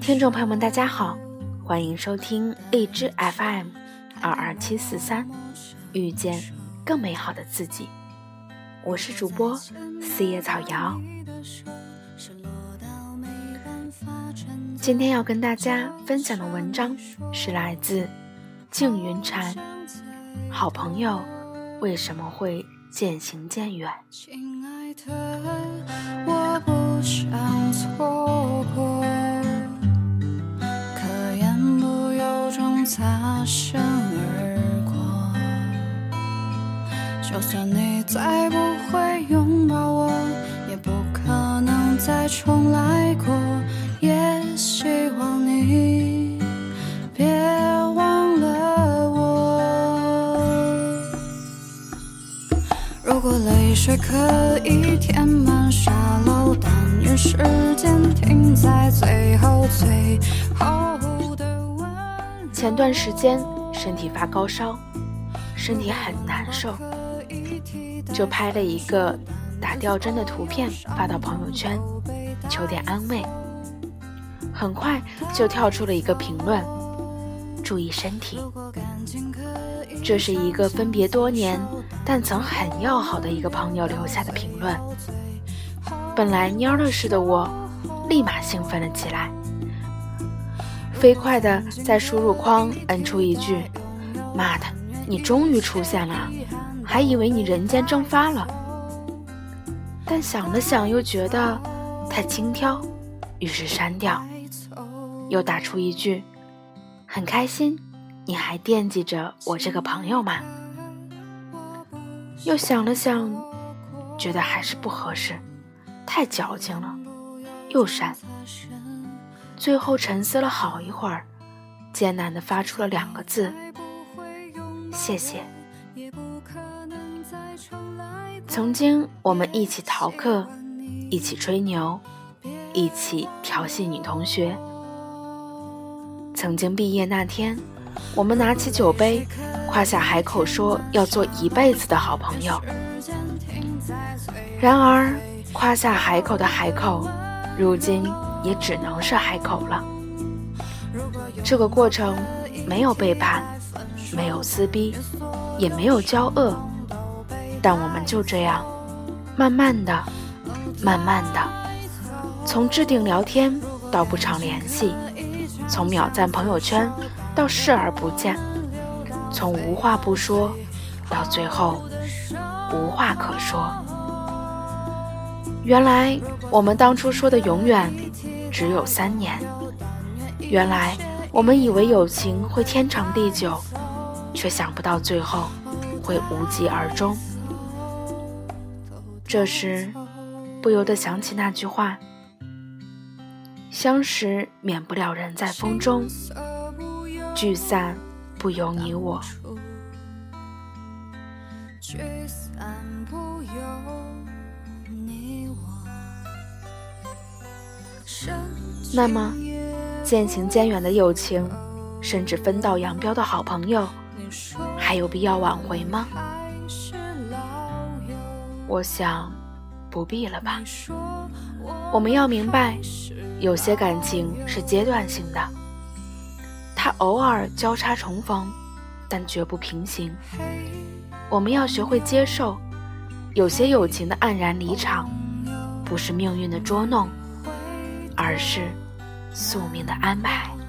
听众朋友们，大家好，欢迎收听荔枝 FM 二二七四三，遇见更美好的自己。我是主播四叶草瑶。今天要跟大家分享的文章是来自静云禅。好朋友为什么会渐行渐远？亲爱的，我不段时间身体发高烧，身体很难受，就拍了一个打吊针的图片发到朋友圈，求点安慰。很快就跳出了一个评论：“注意身体。”这是一个分别多年但曾很要好的一个朋友留下的评论。本来蔫了似的我，立马兴奋了起来，飞快的在输入框摁出一句：“妈的，你终于出现了，还以为你人间蒸发了。”但想了想又觉得太轻佻，于是删掉，又打出一句：“很开心。”你还惦记着我这个朋友吗？又想了想，觉得还是不合适，太矫情了，又删。最后沉思了好一会儿，艰难地发出了两个字：谢谢。曾经我们一起逃课，一起吹牛，一起调戏女同学。曾经毕业那天。我们拿起酒杯，夸下海口，说要做一辈子的好朋友。然而，夸下海口的海口，如今也只能是海口了。这个过程没有背叛，没有撕逼，也没有交恶，但我们就这样，慢慢的、慢慢的，从置顶聊天到不常联系，从秒赞朋友圈。到视而不见，从无话不说到最后无话可说。原来我们当初说的永远只有三年。原来我们以为友情会天长地久，却想不到最后会无疾而终。这时不由得想起那句话：相识免不了人在风中。聚散不由你我。那么，渐行渐远的友情，甚至分道扬镳的好朋友，还有必要挽回吗？我想，不必了吧。我们要明白，有些感情是阶段性的。它偶尔交叉重逢，但绝不平行。我们要学会接受，有些友情的黯然离场，不是命运的捉弄，而是宿命的安排。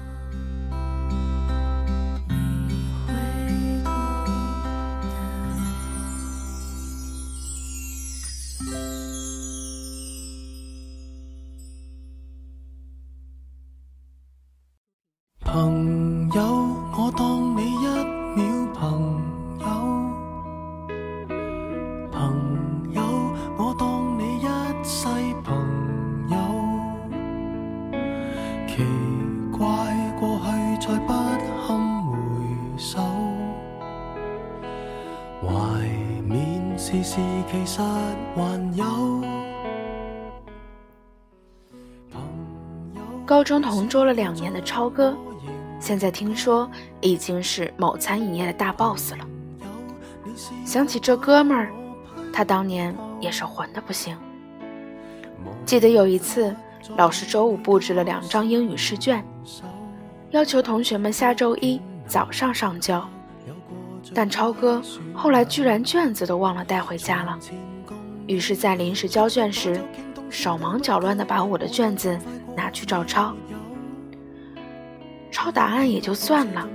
中同桌了两年的超哥，现在听说已经是某餐饮业的大 boss 了。想起这哥们儿，他当年也是混的不行，记得有一次，老师周五布置了两张英语试卷，要求同学们下周一早上上交。但超哥后来居然卷子都忘了带回家了，于是，在临时交卷时，手忙脚乱地把我的卷子拿去照抄。抄答案也就算了，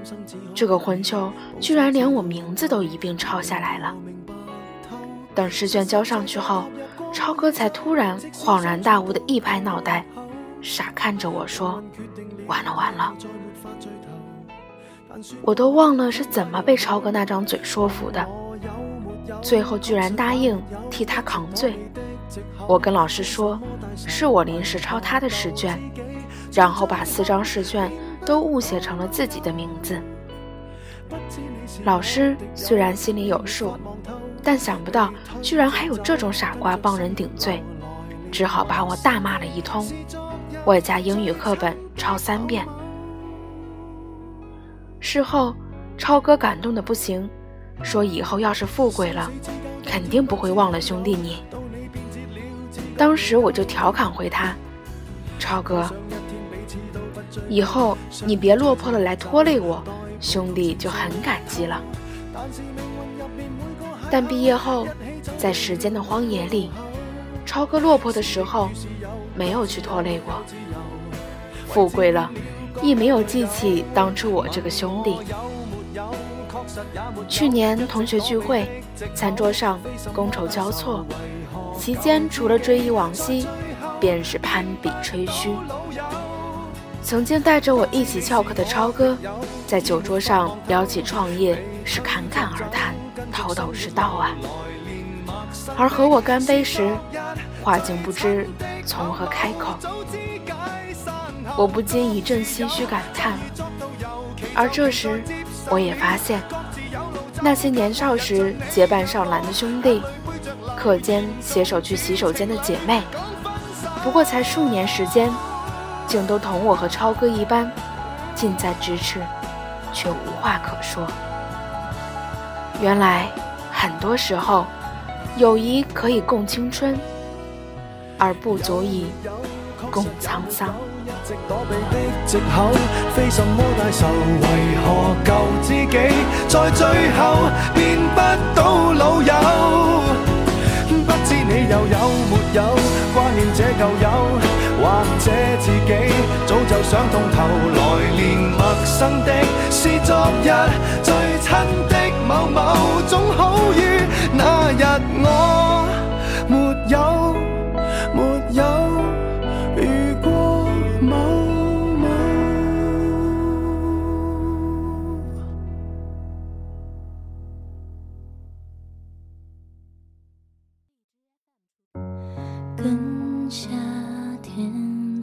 这个混球居然连我名字都一并抄下来了。等试卷交上去后，超哥才突然恍然大悟的一拍脑袋，傻看着我说：“完了完了！”我都忘了是怎么被超哥那张嘴说服的，最后居然答应替他扛罪。我跟老师说，是我临时抄他的试卷，然后把四张试卷都误写成了自己的名字。老师虽然心里有数，但想不到居然还有这种傻瓜帮人顶罪，只好把我大骂了一通，外加英语课本抄三遍。事后，超哥感动的不行，说以后要是富贵了，肯定不会忘了兄弟你。当时我就调侃回他：“超哥，以后你别落魄了来拖累我，兄弟就很感激了。”但毕业后，在时间的荒野里，超哥落魄的时候，没有去拖累我；富贵了。亦没有记起当初我这个兄弟。去年同学聚会，餐桌上觥筹交错，其间除了追忆往昔，便是攀比吹嘘。曾经带着我一起翘课的超哥，在酒桌上聊起创业，是侃侃而谈，头头是道啊。而和我干杯时，话竟不知从何开口。我不禁一阵唏嘘感叹，而这时，我也发现，那些年少时结伴上篮的兄弟，课间携手去洗手间的姐妹，不过才数年时间，竟都同我和超哥一般，近在咫尺，却无话可说。原来，很多时候，友谊可以共青春，而不足以共沧桑。非什么大仇，为何旧知己在最后变不到老友？你又有没有挂念这旧友，或者自己早就想通透，来年陌生的是昨日最亲的某某，总好于那日我。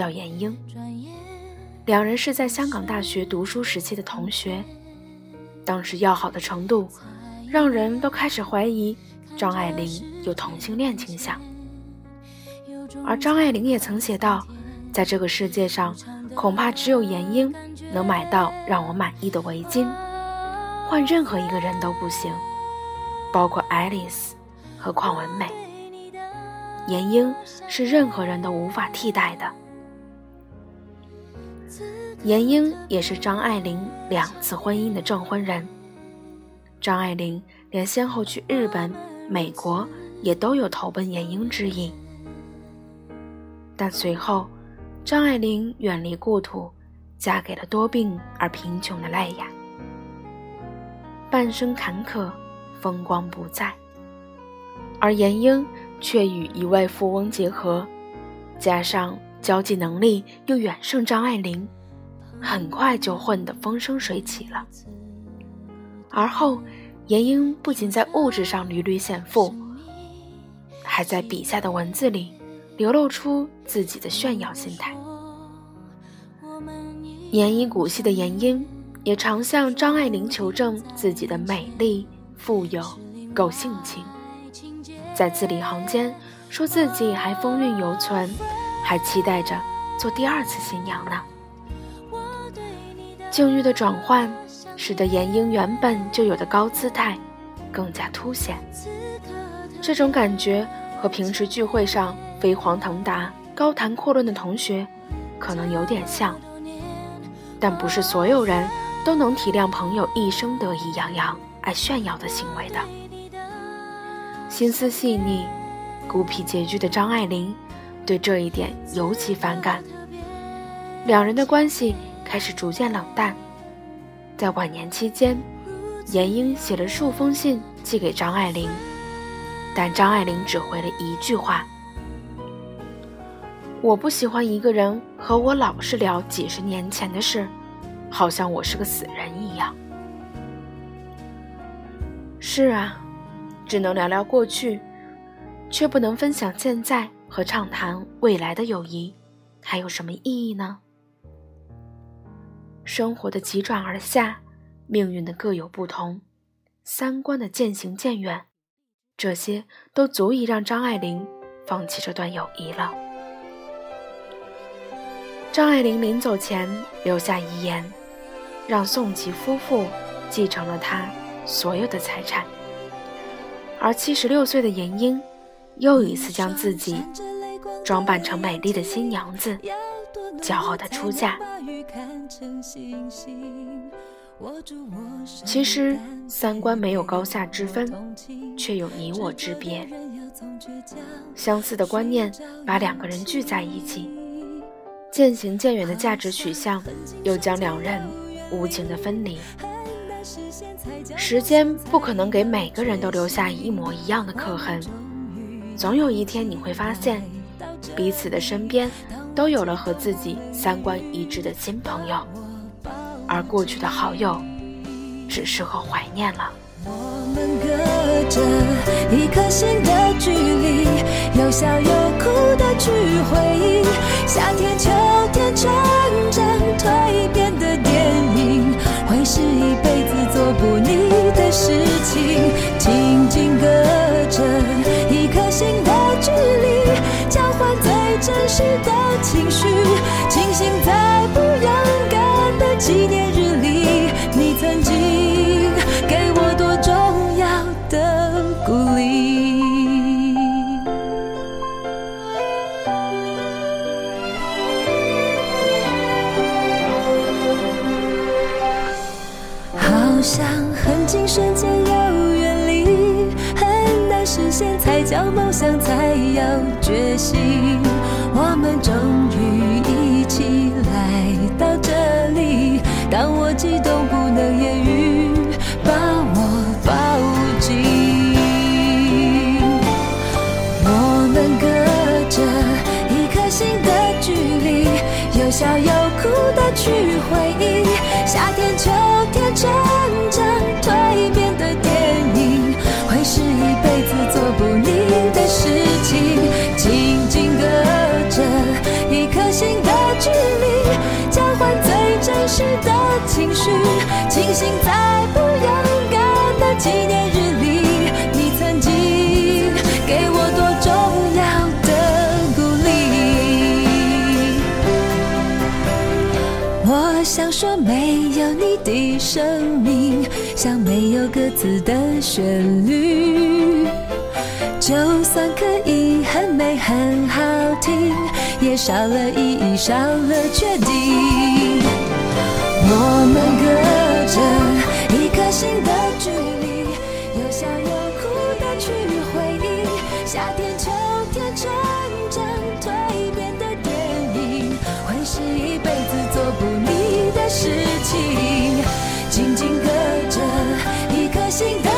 叫闫英。两人是在香港大学读书时期的同学，当时要好的程度，让人都开始怀疑张爱玲有同性恋倾向。而张爱玲也曾写道：“在这个世界上，恐怕只有闫英能买到让我满意的围巾，换任何一个人都不行，包括爱丽丝和邝文美。”闫英是任何人都无法替代的。闫英也是张爱玲两次婚姻的证婚人。张爱玲连先后去日本、美国也都有投奔闫英之意。但随后，张爱玲远离故土，嫁给了多病而贫穷的赖雅，半生坎坷，风光不再。而闫英。却与一位富翁结合，加上交际能力又远胜张爱玲，很快就混得风生水起了。而后，闫英不仅在物质上屡屡显富，还在笔下的文字里流露出自己的炫耀心态。年已古稀的闫英也常向张爱玲求证自己的美丽、富有、够性情，在字里行间说自己还风韵犹存，还期待着做第二次新娘呢。境遇的转换，使得闫英原本就有的高姿态更加凸显。这种感觉和平时聚会上飞黄腾达、高谈阔论的同学可能有点像，但不是所有人都能体谅朋友一生得意洋洋、爱炫耀的行为的。心思细腻、孤僻拮据的张爱玲对这一点尤其反感，两人的关系。开始逐渐冷淡，在晚年期间，闫英写了数封信寄给张爱玲，但张爱玲只回了一句话：“我不喜欢一个人和我老是聊几十年前的事，好像我是个死人一样。”是啊，只能聊聊过去，却不能分享现在和畅谈未来的友谊，还有什么意义呢？生活的急转而下，命运的各有不同，三观的渐行渐远，这些都足以让张爱玲放弃这段友谊了。张爱玲临走前留下遗言，让宋琦夫妇继承了她所有的财产，而七十六岁的闫英又一次将自己装扮成美丽的新娘子。骄傲的出嫁。其实三观没有高下之分，却有你我之别。相似的观念把两个人聚在一起，渐行渐远的价值取向又将两人无情的分离。时间不可能给每个人都留下一模一样的刻痕，总有一天你会发现，彼此的身边。都有了和自己三观一致的新朋友，而过去的好友，只适合怀念了。我们隔着一颗心的距离，有笑有哭的去回忆，夏天秋天成长蜕变的电影，会是一辈子做不腻的事情。静静隔着一颗心的距离，真实的。情绪，清醒在不勇敢的纪念日里，你曾经给我多重要的鼓励。好像很近，瞬间又远离，很难实现，才叫梦想，才要决心。像没有歌词的旋律。就算可以很美很好听，也少了意义，少了决定。我们隔着一颗心的距离，有笑有哭的去回忆。夏天、秋天成长蜕变的电影，会是一辈子做不腻的事情。心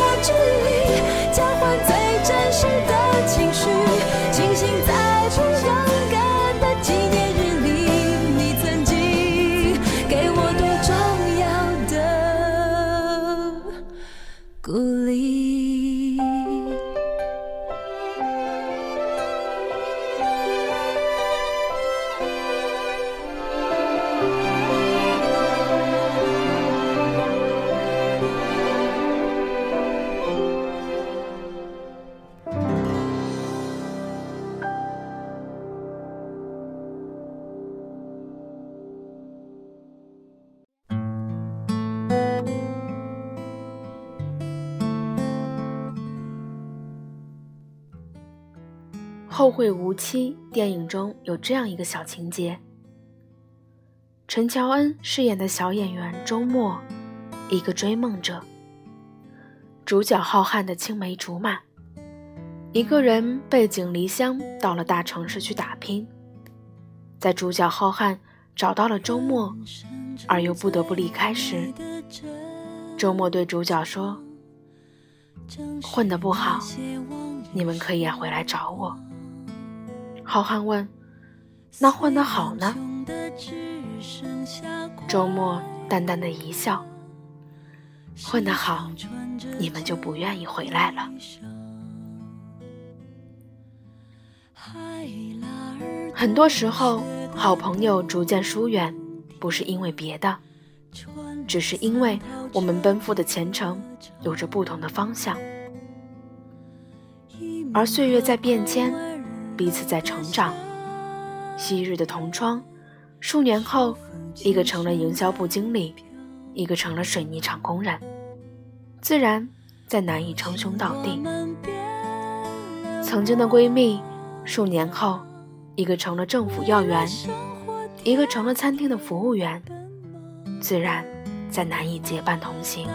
后会无期电影中有这样一个小情节：陈乔恩饰演的小演员周末，一个追梦者；主角浩瀚的青梅竹马，一个人背井离乡到了大城市去打拼。在主角浩瀚找到了周末，而又不得不离开时，周末对主角说：“混得不好，你们可以回来找我。”浩瀚问：“那混得好呢？”周末淡淡的一笑：“混得好，你们就不愿意回来了。”很多时候，好朋友逐渐疏远，不是因为别的，只是因为我们奔赴的前程有着不同的方向，而岁月在变迁。彼此在成长，昔日的同窗，数年后，一个成了营销部经理，一个成了水泥厂工人，自然再难以称兄道弟。曾经的闺蜜，数年后，一个成了政府要员，一个成了餐厅的服务员，自然再难以结伴同行。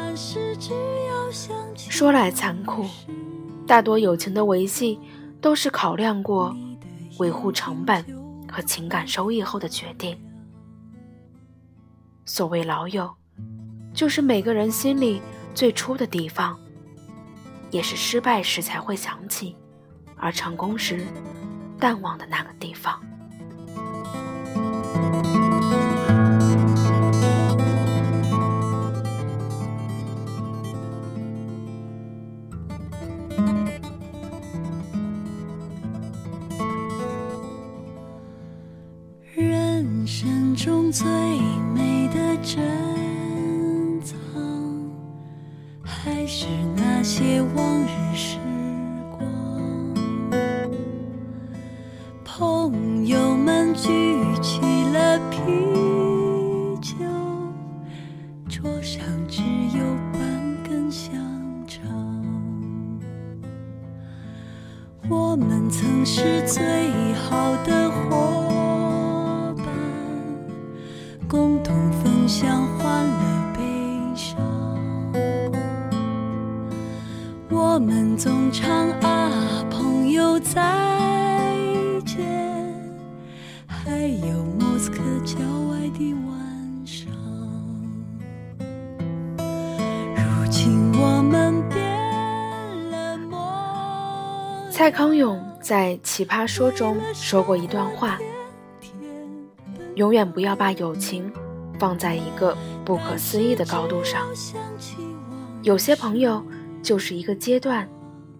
说来残酷，大多友情的维系。都是考量过维护成本和情感收益后的决定。所谓老友，就是每个人心里最初的地方，也是失败时才会想起，而成功时淡忘的那个地方。生中最美的珍藏，还是那些往日时蔡康永在《奇葩说》中说过一段话。永远不要把友情放在一个不可思议的高度上。有些朋友就是一个阶段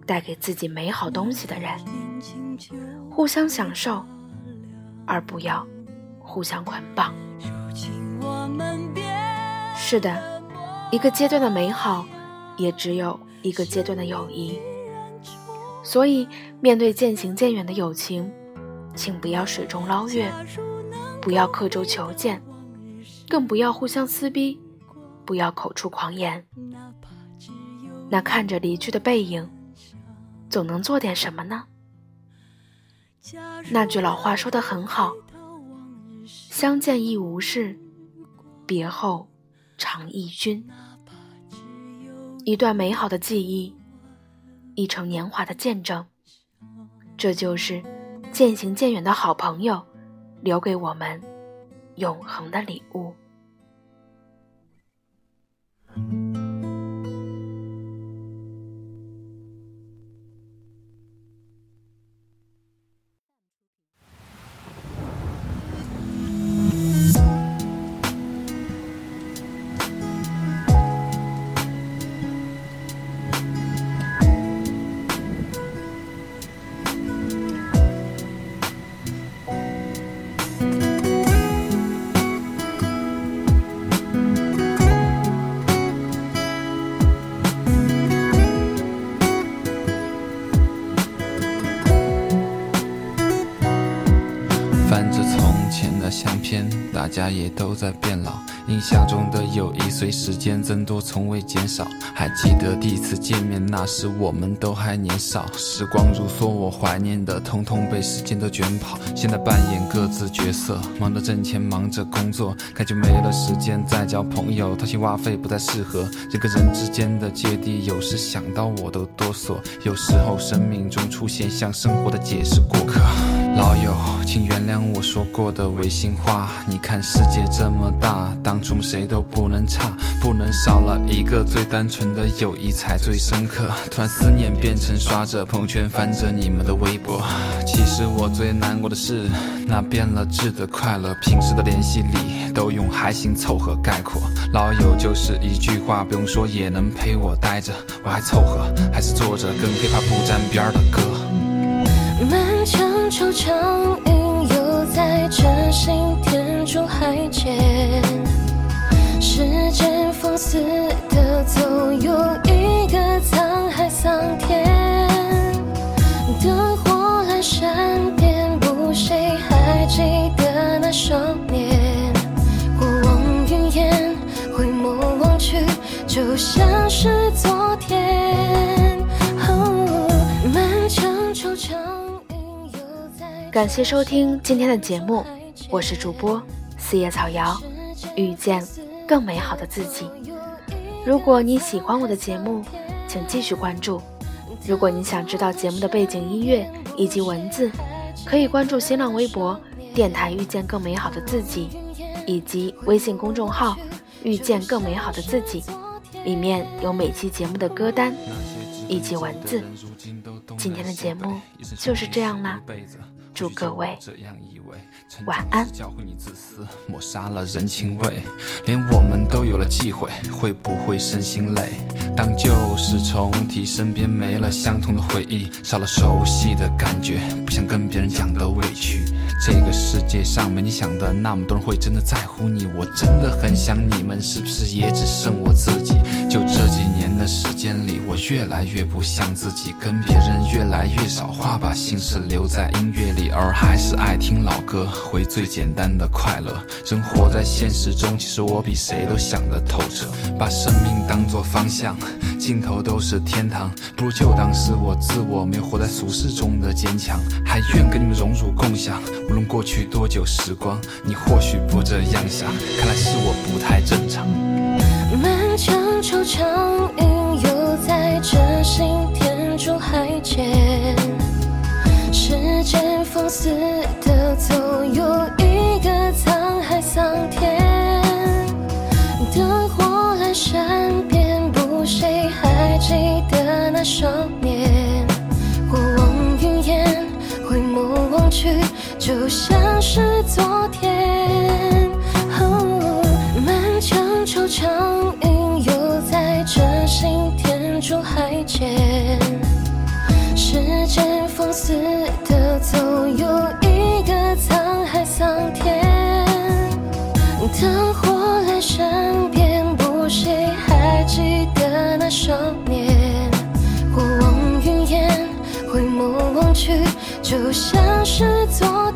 带给自己美好东西的人，互相享受，而不要互相捆绑。是的，一个阶段的美好，也只有一个阶段的友谊。所以，面对渐行渐远的友情，请不要水中捞月。不要刻舟求剑，更不要互相撕逼，不要口出狂言。那看着离去的背影，总能做点什么呢？那句老话说得很好：“相见亦无事，别后常忆君。”一段美好的记忆，一成年华的见证，这就是渐行渐远的好朋友。留给我们永恒的礼物。大家也都在变老。印象中的友谊随时间增多，从未减少。还记得第一次见面，那时我们都还年少。时光如梭，我怀念的通通被时间都卷跑。现在扮演各自角色，忙着挣钱，忙着工作，感觉没了时间再交朋友，掏心挖肺不再适合。人跟人之间的芥蒂，有时想到我都哆嗦。有时候生命中出现像生活的解释过客。老友，请原谅我说过的违心话。你看世界这么大，当中谁都不能差，不能少了一个最单纯的友谊才最深刻。突然思念变成刷着朋友圈，翻着你们的微博。其实我最难过的是，那变了质的快乐，平时的联系里都用还行凑合概括。老友就是一句话，不用说也能陪我待着，我还凑合，还是做着跟 hiphop 不沾边的歌。漫长惆怅，云游在这心田中海间。时间放肆的走，有一个沧海桑田。灯火阑珊遍布，谁还记得那少年？过往云烟，回眸望去，就像是昨天。哦，漫长惆怅。感谢收听今天的节目，我是主播四叶草瑶，遇见更美好的自己。如果你喜欢我的节目，请继续关注。如果你想知道节目的背景音乐以及文字，可以关注新浪微博“电台遇见更美好的自己”，以及微信公众号“遇见更美好的自己”，里面有每期节目的歌单以及文字。今天的节目就是这样啦。祝各位晚安。教会你自私，抹杀了人情味，连我们都有了忌讳，会不会身心累？当旧事重提，身边没了相同的回忆，少了熟悉的感觉，不想跟别人讲的委屈。这个世界上没你想的那么多人会真的在乎你，我真的很想你们，是不是也只剩我自己？就这几年的时间里，我越来越不像自己，跟别人越来越少话，把心事留在音乐里。而还是爱听老歌，回最简单的快乐。人活在现实中，其实我比谁都想得透彻。把生命当作方向，尽头都是天堂。不如就当是我自我，没有活在俗世中的坚强。还愿跟你们荣辱共享，无论过去多久时光，你或许不这样想。看来是我不太正常。就像是昨天。漫长惆怅，应犹在这心田中海间。时间放肆的走，有一个沧海桑田。灯火阑珊遍布，谁还记得那少年？过往云烟，回眸望去，就像是昨